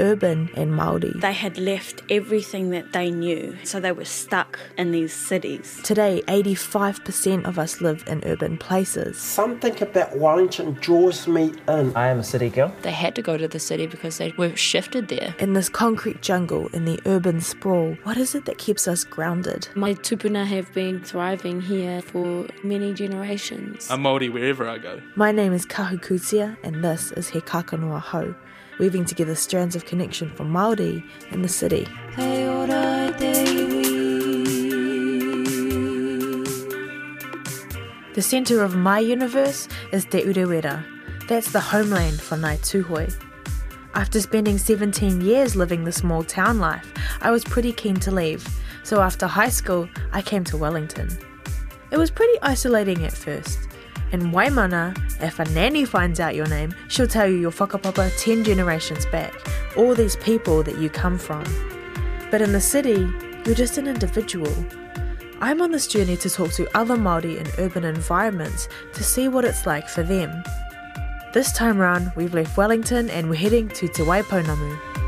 urban and Māori. They had left everything that they knew, so they were stuck in these cities. Today, 85% of us live in urban places. Something about Wellington draws me in. I am a city girl. They had to go to the city because they were shifted there. In this concrete jungle, in the urban sprawl, what is it that keeps us grounded? My tupuna have been thriving here for many generations. I'm Māori wherever I go. My name is Kahu Kutia, and this is He Kākano Ahau, weaving together strands of connection for Māori in the city. The centre of my universe is Te Urewera. That's the homeland for Ngāi Tūhoe. After spending 17 years living the small town life, I was pretty keen to leave, so after high school, I came to Wellington. It was pretty isolating at first. In Waimana, if a nanny finds out your name, she'll tell you your whakapapa 10 generations back, all these people that you come from. But in the city, you're just an individual. I'm on this journey to talk to other Māori in urban environments to see what it's like for them. This time round, we've left Wellington and we're heading to Te Waipounamu.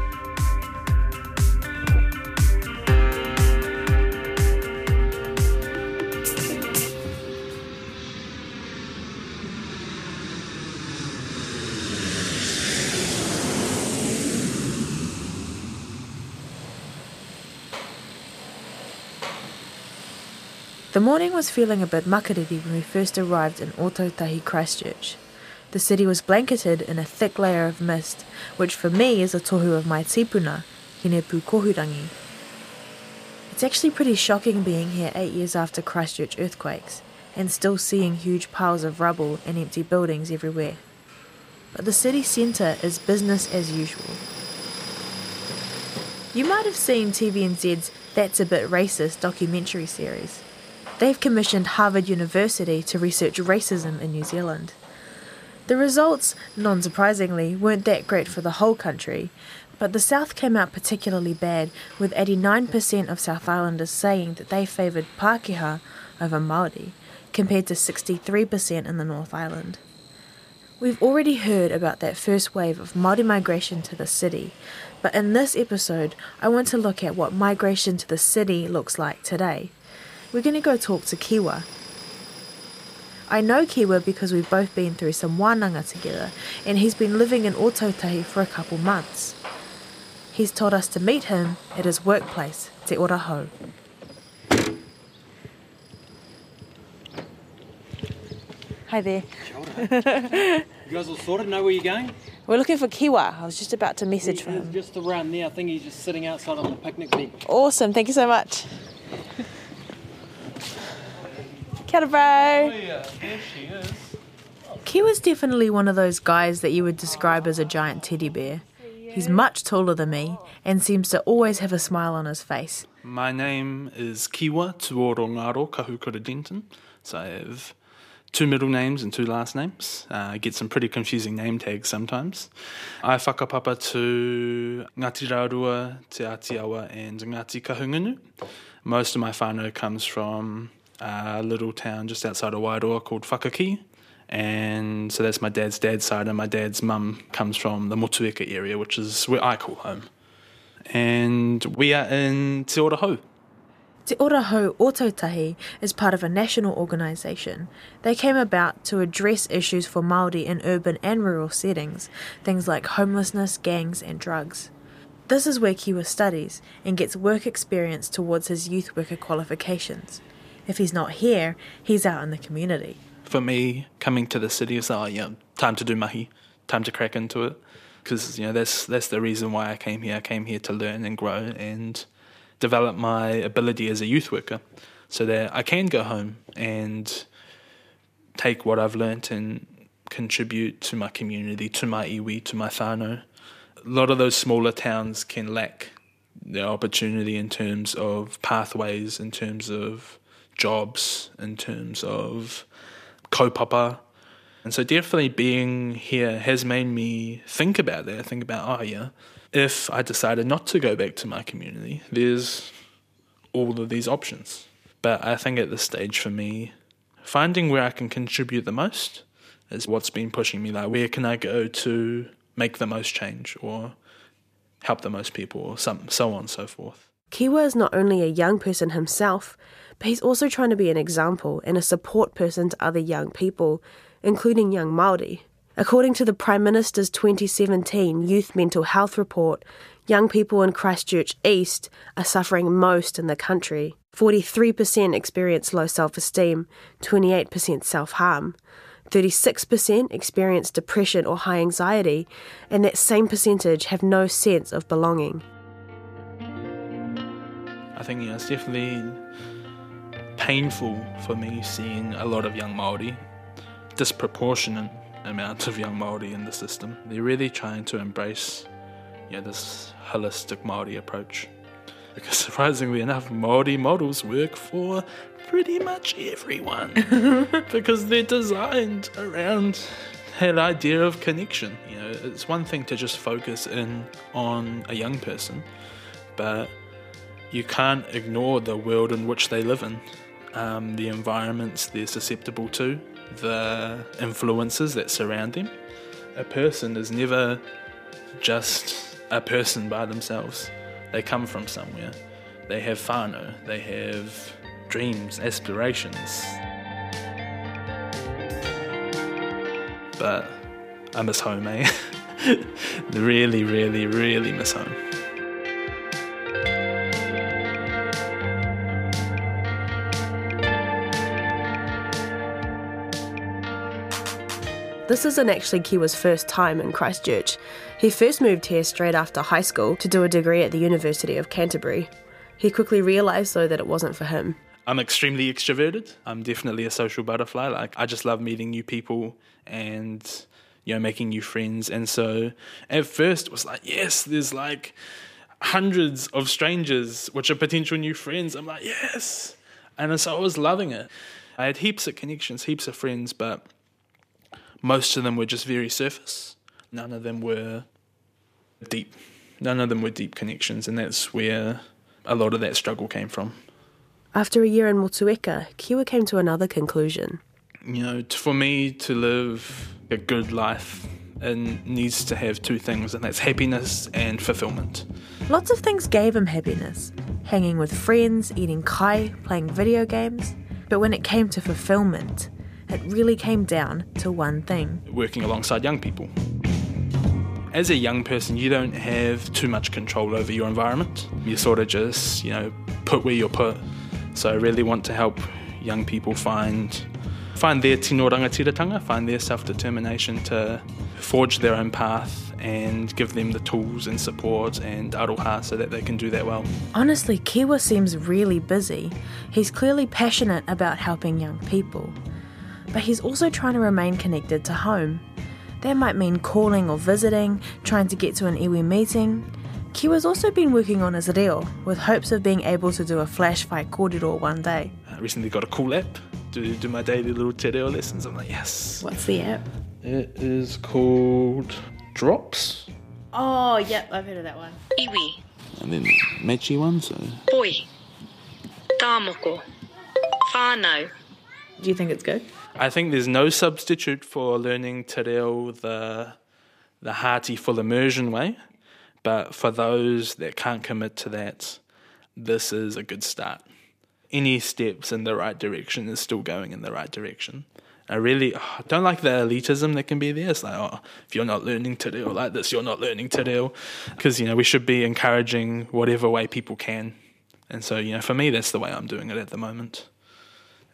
The morning was feeling a bit makariri when we first arrived in Ōtautahi Christchurch. The city was blanketed in a thick layer of mist, which for me is a tohu of my tipuna, Hinepūkohurangi. It's actually pretty shocking being here eight years after Christchurch earthquakes, and still seeing huge piles of rubble and empty buildings everywhere. But the city centre is business as usual. You might have seen TVNZ's That's a Bit Racist documentary series. They've commissioned Harvard University to research racism in New Zealand. The results, non surprisingly, weren't that great for the whole country, but the South came out particularly bad, with 89% of South Islanders saying that they favoured Pākehā over Māori, compared to 63% in the North Island. We've already heard about that first wave of Māori migration to the city, but in this episode, I want to look at what migration to the city looks like today. We're going to go talk to Kiwa. I know Kiwa because we've both been through some wānanga together, and he's been living in Ōtautahi for a couple months. He's told us to meet him at his workplace, Te Ora Hau. Hi there. You guys all sorted? Know where you're going? We're looking for Kiwa. I was just about to message for He's him. just around there. I think he's just sitting outside on the picnic bench. Awesome, thank you so much. Kia ora, bro. yeah, there she is. Kiwa's definitely one of those guys that you would describe as a giant teddy bear. He's much taller than me and seems to always have a smile on his face. My name is Kiwa Tuoro Ngaro Kahukura Denton. So I have two middle names and two last names. Uh, I get some pretty confusing name tags sometimes. I whakapapa to Ngāti Rārua, Te Atiawa and Ngāti Kahungunu. Most of my whānau comes from a little town just outside of Wairoa called Whakaki. And so that's my dad's dad's side, and my dad's mum comes from the Motueka area, which is where I call home. And we are in Te Ora Hau. Te Ora Hau Ōtautahi is part of a national organisation. They came about to address issues for Māori in urban and rural settings, things like homelessness, gangs and drugs. This is where Kiwa studies and gets work experience towards his youth worker qualifications. If he's not here, he's out in the community. for me, coming to the city is like, yeah, time to do mahi, time to crack into it, because you know that's that's the reason why I came here. I came here to learn and grow and develop my ability as a youth worker, so that I can go home and take what I've learnt and contribute to my community, to my iwi, to my whānau. A lot of those smaller towns can lack the opportunity in terms of pathways, in terms of jobs, in terms of kaupapa. And so definitely being here has made me think about that, think about, oh yeah, if I decided not to go back to my community, there's all of these options. But I think at this stage for me, finding where I can contribute the most is what's been pushing me. Like, where can I go to make the most change or help the most people, or some, so on and so forth. Kiwa is not only a young person himself, but he's also trying to be an example and a support person to other young people, including young Māori. According to the Prime Minister's 2017 Youth Mental Health Report, young people in Christchurch East are suffering most in the country. 43% experience low self esteem, 28% self harm. 36% experience depression or high anxiety, and that same percentage have no sense of belonging. I think know, it's definitely painful for me seeing a lot of young Māori, disproportionate amount of young Māori in the system. They're really trying to embrace you know, this holistic Māori approach. Because surprisingly enough, Māori models work for pretty much everyone. because they're designed around that idea of connection. You know, it's one thing to just focus in on a young person, but you can't ignore the world in which they live in, um, the environments they're susceptible to, the influences that surround them. A person is never just a person by themselves. They come from somewhere. They have whānau, they have dreams, aspirations. But I miss home, eh? really, really, really miss home. This isn't actually Kiwa's first time in Christchurch. He first moved here straight after high school to do a degree at the University of Canterbury. He quickly realised, though, that it wasn't for him. I'm extremely extroverted. I'm definitely a social butterfly. Like I just love meeting new people and you know making new friends. And so at first it was like, yes, there's like hundreds of strangers which are potential new friends. I'm like, yes. And so I was loving it. I had heaps of connections, heaps of friends, but most of them were just very surface. None of them were deep. None of them were deep connections, and that's where a lot of that struggle came from. After a year in Motueka, Kiwa came to another conclusion. You know, t- for me to live a good life, it needs to have two things, and that's happiness and fulfillment. Lots of things gave him happiness hanging with friends, eating kai, playing video games. But when it came to fulfillment, it really came down to one thing. Working alongside young people. As a young person, you don't have too much control over your environment. You're sort of just, you know, put where you're put. So I really want to help young people find find their tino rangatiratanga, find their self-determination to forge their own path and give them the tools and support and aroha so that they can do that well. Honestly, Kiwa seems really busy. He's clearly passionate about helping young people. But he's also trying to remain connected to home. That might mean calling or visiting, trying to get to an iwi meeting. Kiwa's also been working on his reo, with hopes of being able to do a flash fight kōrero one day. I recently got a cool app to do my daily little te reo lessons. I'm like, yes. What's the app? It is called Drops. Oh, yep, I've heard of that one. Iwi, And then Mechi one, so poi, tāmoko, whānau, Do you think it's good? I think there's no substitute for learning te reo the the hearty full immersion way. But for those that can't commit to that, this is a good start. Any steps in the right direction is still going in the right direction. I really oh, don't like the elitism that can be there. It's like, oh, if you're not learning te reo like this, you're not learning te reo. Because, you know, we should be encouraging whatever way people can. And so, you know, for me, that's the way I'm doing it at the moment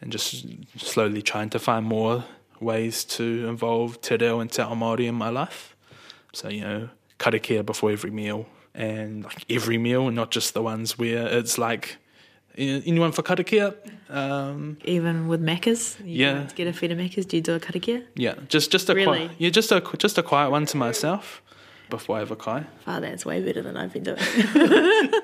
and just slowly trying to find more ways to involve te reo and te ao Māori in my life. So, you know, karakia before every meal and like every meal, not just the ones where it's like, anyone for karakia? Um, Even with Macca's? You Yeah. To get a feed of do you do a karakia? yeah, just just a Really? quiet, yeah, just a just a quiet one to myself before I have a kai. Oh, that's way better than I've been doing.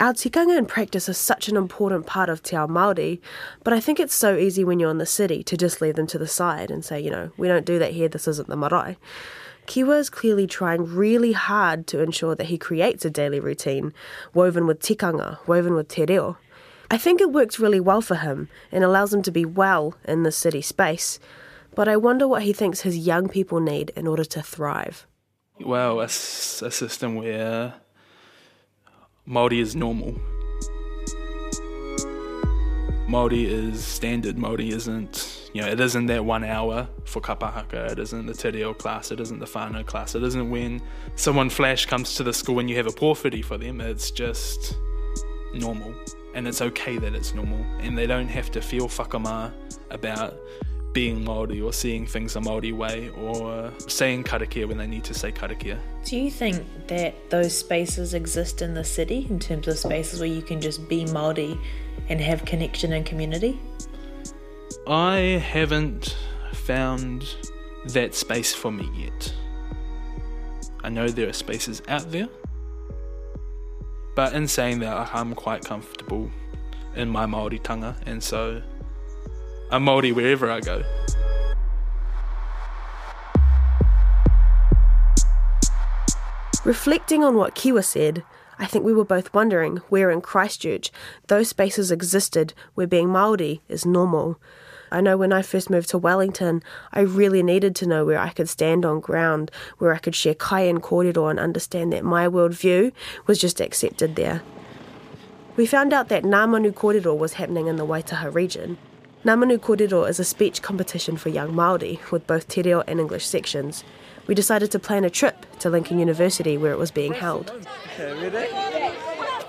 Our tikanga and practice are such an important part of Te Ao Māori, but I think it's so easy when you're in the city to just leave them to the side and say, you know, we don't do that here, this isn't the marae. Kiwa is clearly trying really hard to ensure that he creates a daily routine, woven with tikanga, woven with te reo. I think it works really well for him and allows him to be well in the city space, but I wonder what he thinks his young people need in order to thrive. Well, a system where Māori is normal. Māori is standard. Māori isn't, you know, it isn't that one hour for kapahaka. It isn't the te reo class. It isn't the whānau class. It isn't when someone flash comes to the school and you have a pōwhiri for them. It's just normal. And it's okay that it's normal. And they don't have to feel whakamā about being Māori or seeing things a Māori way or saying karakia when they need to say karakia. Do you think that those spaces exist in the city in terms of spaces where you can just be Māori and have connection and community? I haven't found that space for me yet. I know there are spaces out there, but in saying that, I'm quite comfortable in my Māori tanga, and so I'm Māori wherever I go. Reflecting on what Kiwa said, I think we were both wondering where in Christchurch those spaces existed where being Māori is normal. I know when I first moved to Wellington, I really needed to know where I could stand on ground, where I could share kai and kōrero and understand that my worldview was just accepted there. We found out that Ngā Manu Kōrero was happening in the Waitaha region. Ngā Manu Kōrero is a speech competition for young Māori with both te reo and English sections. We decided to plan a trip to Lincoln University where it was being held.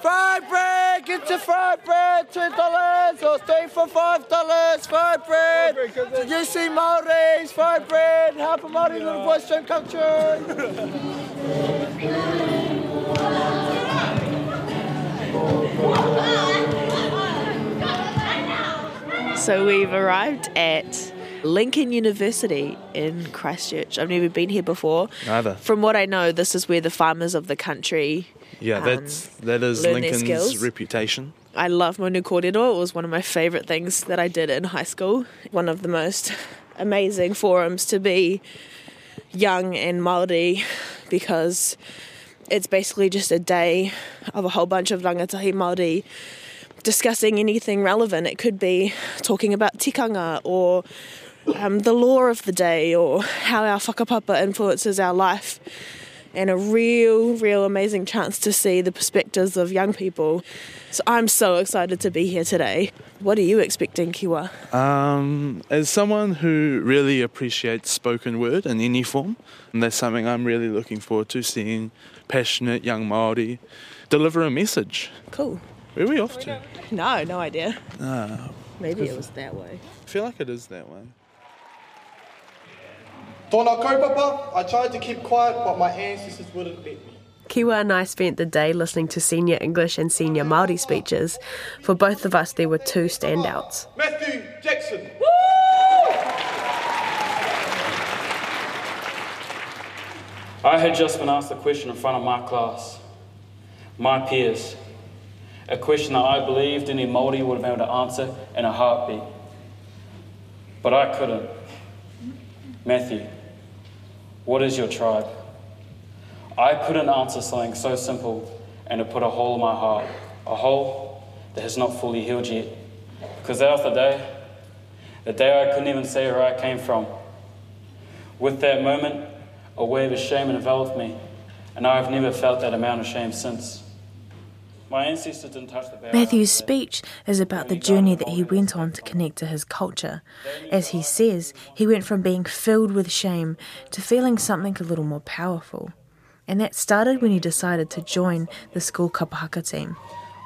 Fried bread, get your fried bread, two dollars or stay for five dollars. Fried bread. Did you see Maoris? Fried bread, half a Maori little boy stream culture. So we've arrived at Lincoln University in Christchurch. I've never been here before. Neither. From what I know, this is where the farmers of the country. Yeah, um, that's that is Lincoln's reputation. I love Manu Kōrero. It was one of my favourite things that I did in high school. One of the most amazing forums to be young and Māori because it's basically just a day of a whole bunch of rangatahi Māori discussing anything relevant. It could be talking about tikanga or um, the law of the day or how our whakapapa influences our life. And a real, real amazing chance to see the perspectives of young people. So I'm so excited to be here today. What are you expecting, Kiwa? Um, as someone who really appreciates spoken word in any form, and that's something I'm really looking forward to seeing passionate young Māori deliver a message. Cool. Where are we off to? No, no idea. Ah, Maybe it was that way. I feel like it is that way. Tōna kaupapa, I tried to keep quiet, but my ancestors wouldn't let me. Kiwa and I spent the day listening to senior English and senior Māori speeches. For both of us, there were two standouts. Matthew Jackson. I had just been asked a question in front of my class, my peers, a question that I believed any Māori would have been able to answer in a heartbeat. But I couldn't. Matthew, what is your tribe? I couldn't answer something so simple and it put a hole in my heart, a hole that has not fully healed yet. Because that was the day, the day I couldn't even say where I came from. With that moment, a wave of shame enveloped me, and I've never felt that amount of shame since. My ancestors didn't touch the barrel. Matthew's speech is about the journey that he went on to connect to his culture. As he says, he went from being filled with shame to feeling something a little more powerful. And that started when he decided to join the school kapahaka team.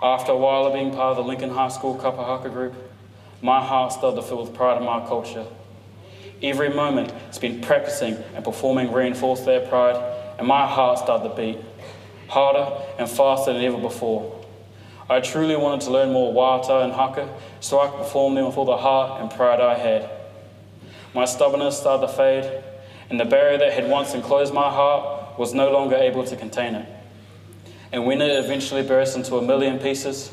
After a while of being part of the Lincoln High School Kapahaka group, my heart started to fill with pride in my culture. Every moment spent practicing and performing reinforced that pride, and my heart started to beat harder and faster than ever before. I truly wanted to learn more wāta and haka so I could perform them with all the heart and pride I had. My stubbornness started to fade, and the barrier that had once enclosed my heart was no longer able to contain it. And when it eventually burst into a million pieces,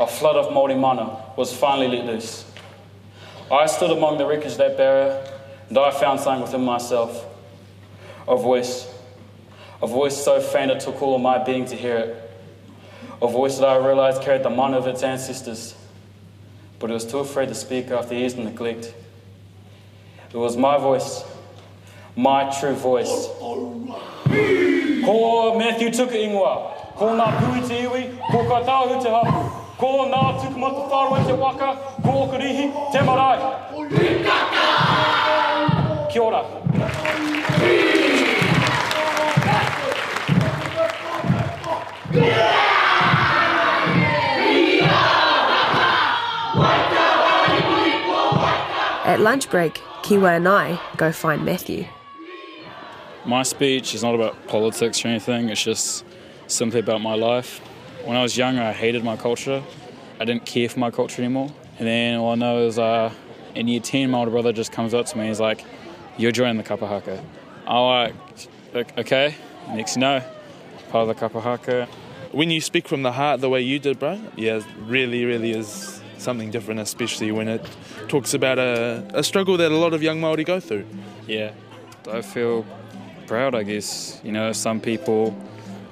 a flood of Māori mana was finally let loose. I stood among the wreckage of that barrier, and I found something within myself a voice. A voice so faint it took all of my being to hear it. A voice that I realized carried the mana of its ancestors, but it was too afraid to speak after years of neglect. It was my voice, my true voice. Ko Matthew Tuka Ingoa. Ko ngā pui te iwi, ko ka tāhu te hapu. Ko ngā tukumata whāroa te waka, ko okarihi, te marae. Kia ora. At lunch break, Kiwa and I go find Matthew. My speech is not about politics or anything, it's just simply about my life. When I was younger, I hated my culture. I didn't care for my culture anymore. And then all I know is uh, in year 10, my older brother just comes up to me and he's like, You're joining the Kapahaka. I'm like, Okay. Next you know, part of the Kapahaka. When you speak from the heart the way you did, bro, yeah, really, really is something different, especially when it talks about a, a struggle that a lot of young Māori go through. Yeah, I feel proud, I guess. You know, some people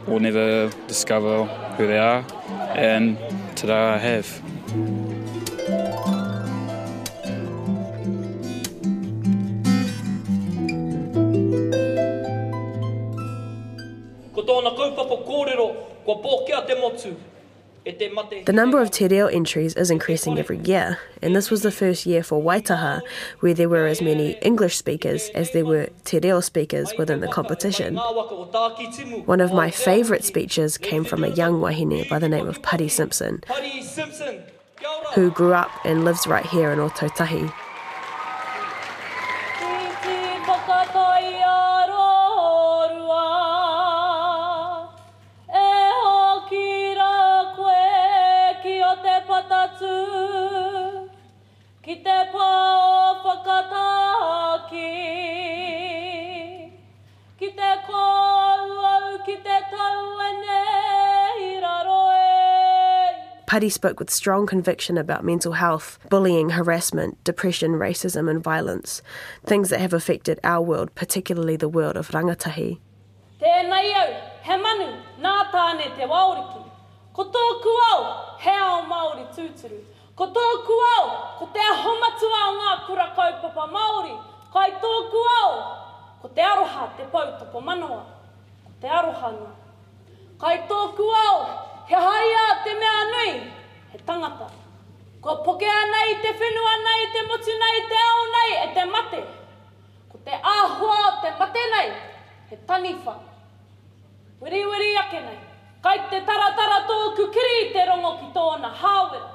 will never discover who they are, and today I have. Ko tōna kaupapa kōrero, kua pōkea te motu. The number of Te Reo entries is increasing every year, and this was the first year for Waitaha where there were as many English speakers as there were Te Reo speakers within the competition. ngā waka o tāki timu. One of my favourite speeches came from a young wahine by the name of Paddy Simpson, Paddy Simpson, kia ora. who grew up and lives right here in Otautahi. E spoke with strong conviction about mental health, bullying, harassment, depression, racism, and violence, things that have affected our world, particularly the world of rangatahi. Tēnei au, he manu, nā tāne te wauriki. Ko tōku au, he ao Māori tūturu. Ko tōku au, ko te aho matua o ngā kura kaupapa Māori. Kai tōku au, ko te aroha te pautoko manoa. Ko te aroha no. Kai tōku au, he haia te mea nui, he tangata. Ko pokea i te whenua nei, te motu nei, te ao nei, e te mate. Ko te āhua o te mate nei, he taniwha. Wiri wiri ake nei. Kai te taratara tōku kiri te rongo ki tōna hāwera.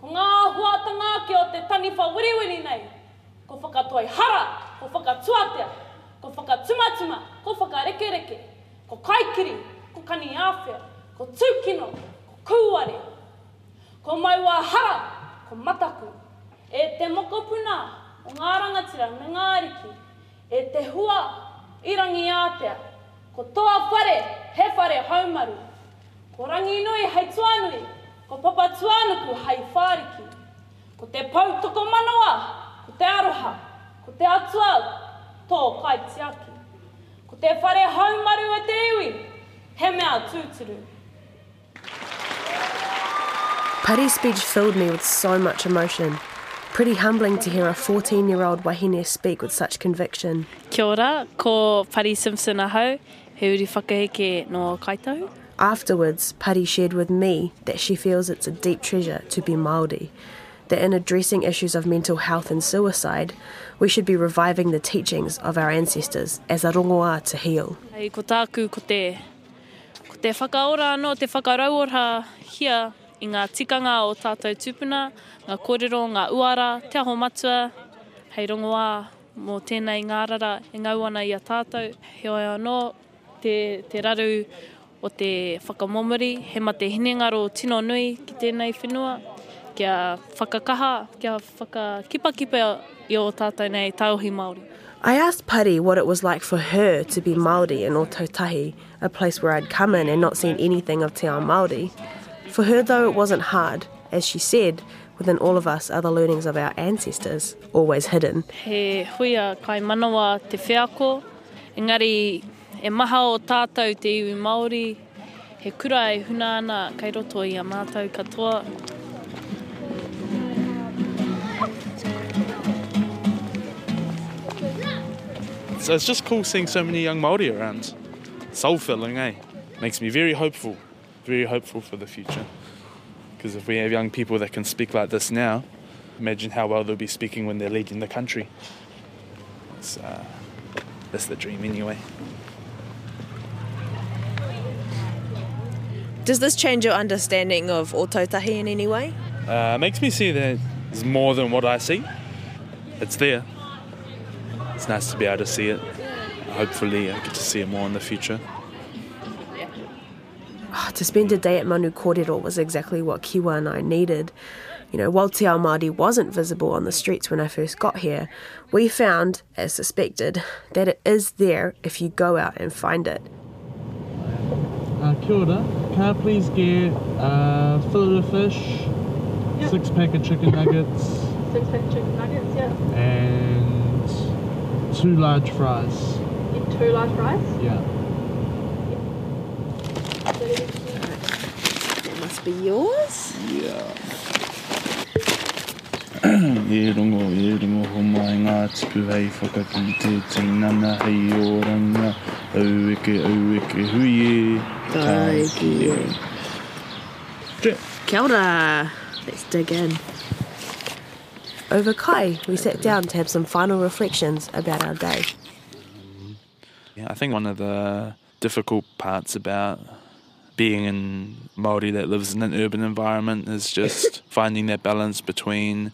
Ko ngā huatanga ke o te taniwha wiriwiri nei. Ko whakatoi hara, ko whakatuatea, ko whakatumatuma, ko whakarekereke, ko kaikiri, ko kani āwhia, ko tūkino, ko kūare. Ko maiwa hara, ko mataku. E te mokopuna o ngā rangatira me ngā ariki. E te hua irangi ātea. Ko toa whare, he whare haumaru. Ko rangi nui hei tuanui, ko papa tuanuku hei whāriki. Ko te pautoko manoa, ko te aroha, ko te atua, tō kai tiaki. Ko te whare haumaru e te iwi, he mea tūturu. Paddy's speech filled me with so much emotion. Pretty humbling to hear a 14 year old wahine speak with such conviction. Kia ora, ko Paddy Simpson ahau, he uri whakaheke no kaitau. Afterwards, Paddy shared with me that she feels it's a deep treasure to be Māori, that in addressing issues of mental health and suicide, we should be reviving the teachings of our ancestors as a rongoā to heal. Hei, ko tāku ko te, ko te whakaora anō, te whakarauora hia i ngā tikanga o tātou tūpuna, ngā kōrero, ngā uara, te aho matua, hei rongoā mō tēnei ngārara e ngau ana i a tātou. He oi anō, te, te raru o te whakamomori, he mate hinengaro tino nui ki tēnei whenua, kia whakakaha, kia whakakipakipa i o tātou nei tauhi Māori. I asked Pari what it was like for her to be Māori in Ōtautahi, a place where I'd come in and not seen anything of Te Ao Māori. For her, though, it wasn't hard. As she said, within all of us are the learnings of our ancestors, always hidden. He huia kai manawa te whiako, engari e maha o tātou te iwi Māori, he kura e huna ana kai roto i a mātou katoa. So it's just cool seeing so many young Māori around. Soul filling, eh? Makes me very hopeful. Very hopeful for the future. Because if we have young people that can speak like this now, imagine how well they'll be speaking when they're leading the country. It's, uh, that's the dream anyway. Does this change your understanding of Otautahi in any way? Uh, makes me see that it's more than what I see. It's there. It's nice to be able to see it. Hopefully, I get to see it more in the future. To spend a day at Manu Kōrero was exactly what Kiwa and I needed. You know, while Te Ao Māori wasn't visible on the streets when I first got here, we found, as suspected, that it is there if you go out and find it. Uh, kia ora. Can I please get uh, fillet of fish, six pack of chicken nuggets, Six pack chicken nuggets, yeah. and two large fries? Get two large fries. Yeah. That must be yours. Yeah. e rongo, e rongo ho mai ngā tipu hei whakaki te teinana hei oranga au eke, au eke, hui e Tai ki e. Kia. Kia ora. Let's dig in. Over Kai, we sat down to have some final reflections about our day. Yeah, I think one of the difficult parts about being in Māori that lives in an urban environment is just finding that balance between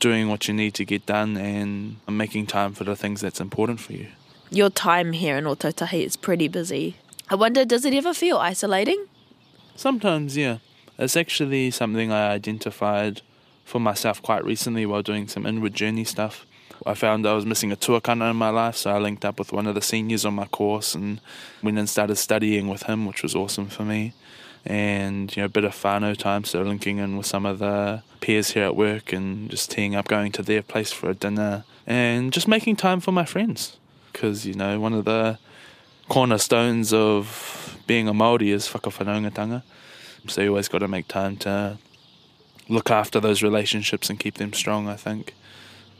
doing what you need to get done and making time for the things that's important for you. Your time here in Otautahi is pretty busy. I wonder, does it ever feel isolating? Sometimes, yeah. It's actually something I identified for myself quite recently while doing some inward journey stuff. I found I was missing a tuakana in my life, so I linked up with one of the seniors on my course and went and started studying with him, which was awesome for me. And, you know, a bit of whānau time, so linking in with some of the peers here at work and just teeing up, going to their place for a dinner and just making time for my friends. Because, you know, one of the cornerstones of being a Māori is whakawhanaungatanga. So you always got to make time to look after those relationships and keep them strong, I think.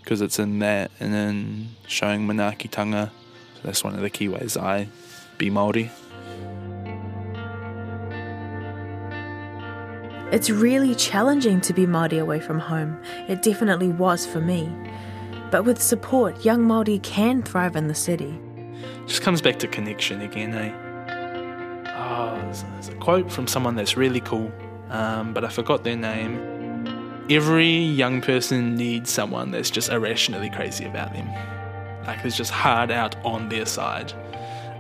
Because it's in that and then showing manaakitanga. That's one of the key ways I be Māori. It's really challenging to be Māori away from home. It definitely was for me. But with support, young Māori can thrive in the city. Just comes back to connection again, eh? Oh, there's, there's a quote from someone that's really cool, um, but I forgot their name. Every young person needs someone that's just irrationally crazy about them. Like, it's just hard out on their side.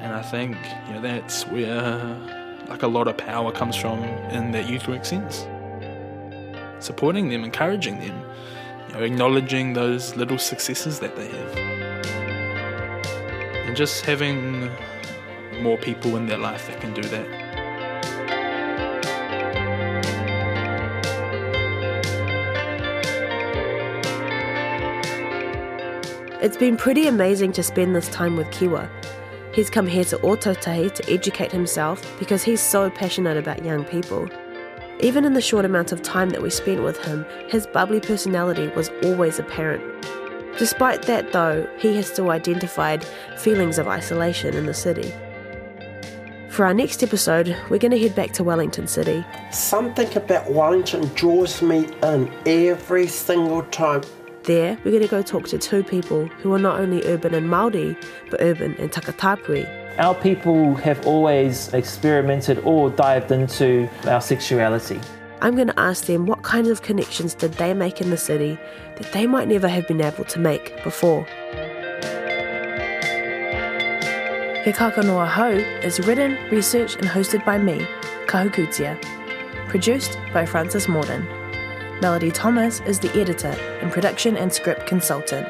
And I think, you know, that's where like a lot of power comes from in that youth work sense. Supporting them, encouraging them, you know, acknowledging those little successes that they have. And just having more people in their life that can do that. It's been pretty amazing to spend this time with Kiwa. He's come here to Otautahi to educate himself because he's so passionate about young people. Even in the short amount of time that we spent with him, his bubbly personality was always apparent. Despite that, though, he has still identified feelings of isolation in the city. For our next episode, we're going to head back to Wellington City. Something about Wellington draws me in every single time. There, we're going to go talk to two people who are not only urban and Māori, but urban and Takatapui. Our people have always experimented or dived into our sexuality. I'm going to ask them what kinds of connections did they make in the city that they might never have been able to make before. He Kākano Ahau is written, researched, and hosted by me, Kahu Kutia. Produced by Francis Morden. Melody Thomas is the editor and production and script consultant.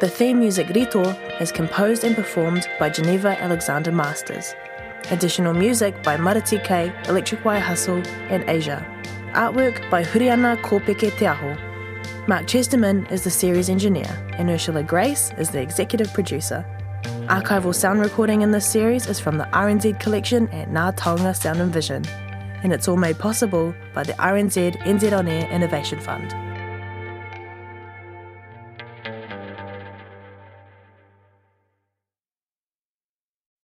The theme music Rito is composed and performed by Geneva Alexander Masters. Additional music by Marati K, Electric Wire Hustle, and Asia. Artwork by Huriana Kopeke Te Aho. Mark Chesterman is the series engineer, and Ursula Grace is the executive producer. Archival sound recording in this series is from the RNZ collection at Ngā Taonga Sound and Vision, and it's all made possible by the RNZ NZ On Air Innovation Fund.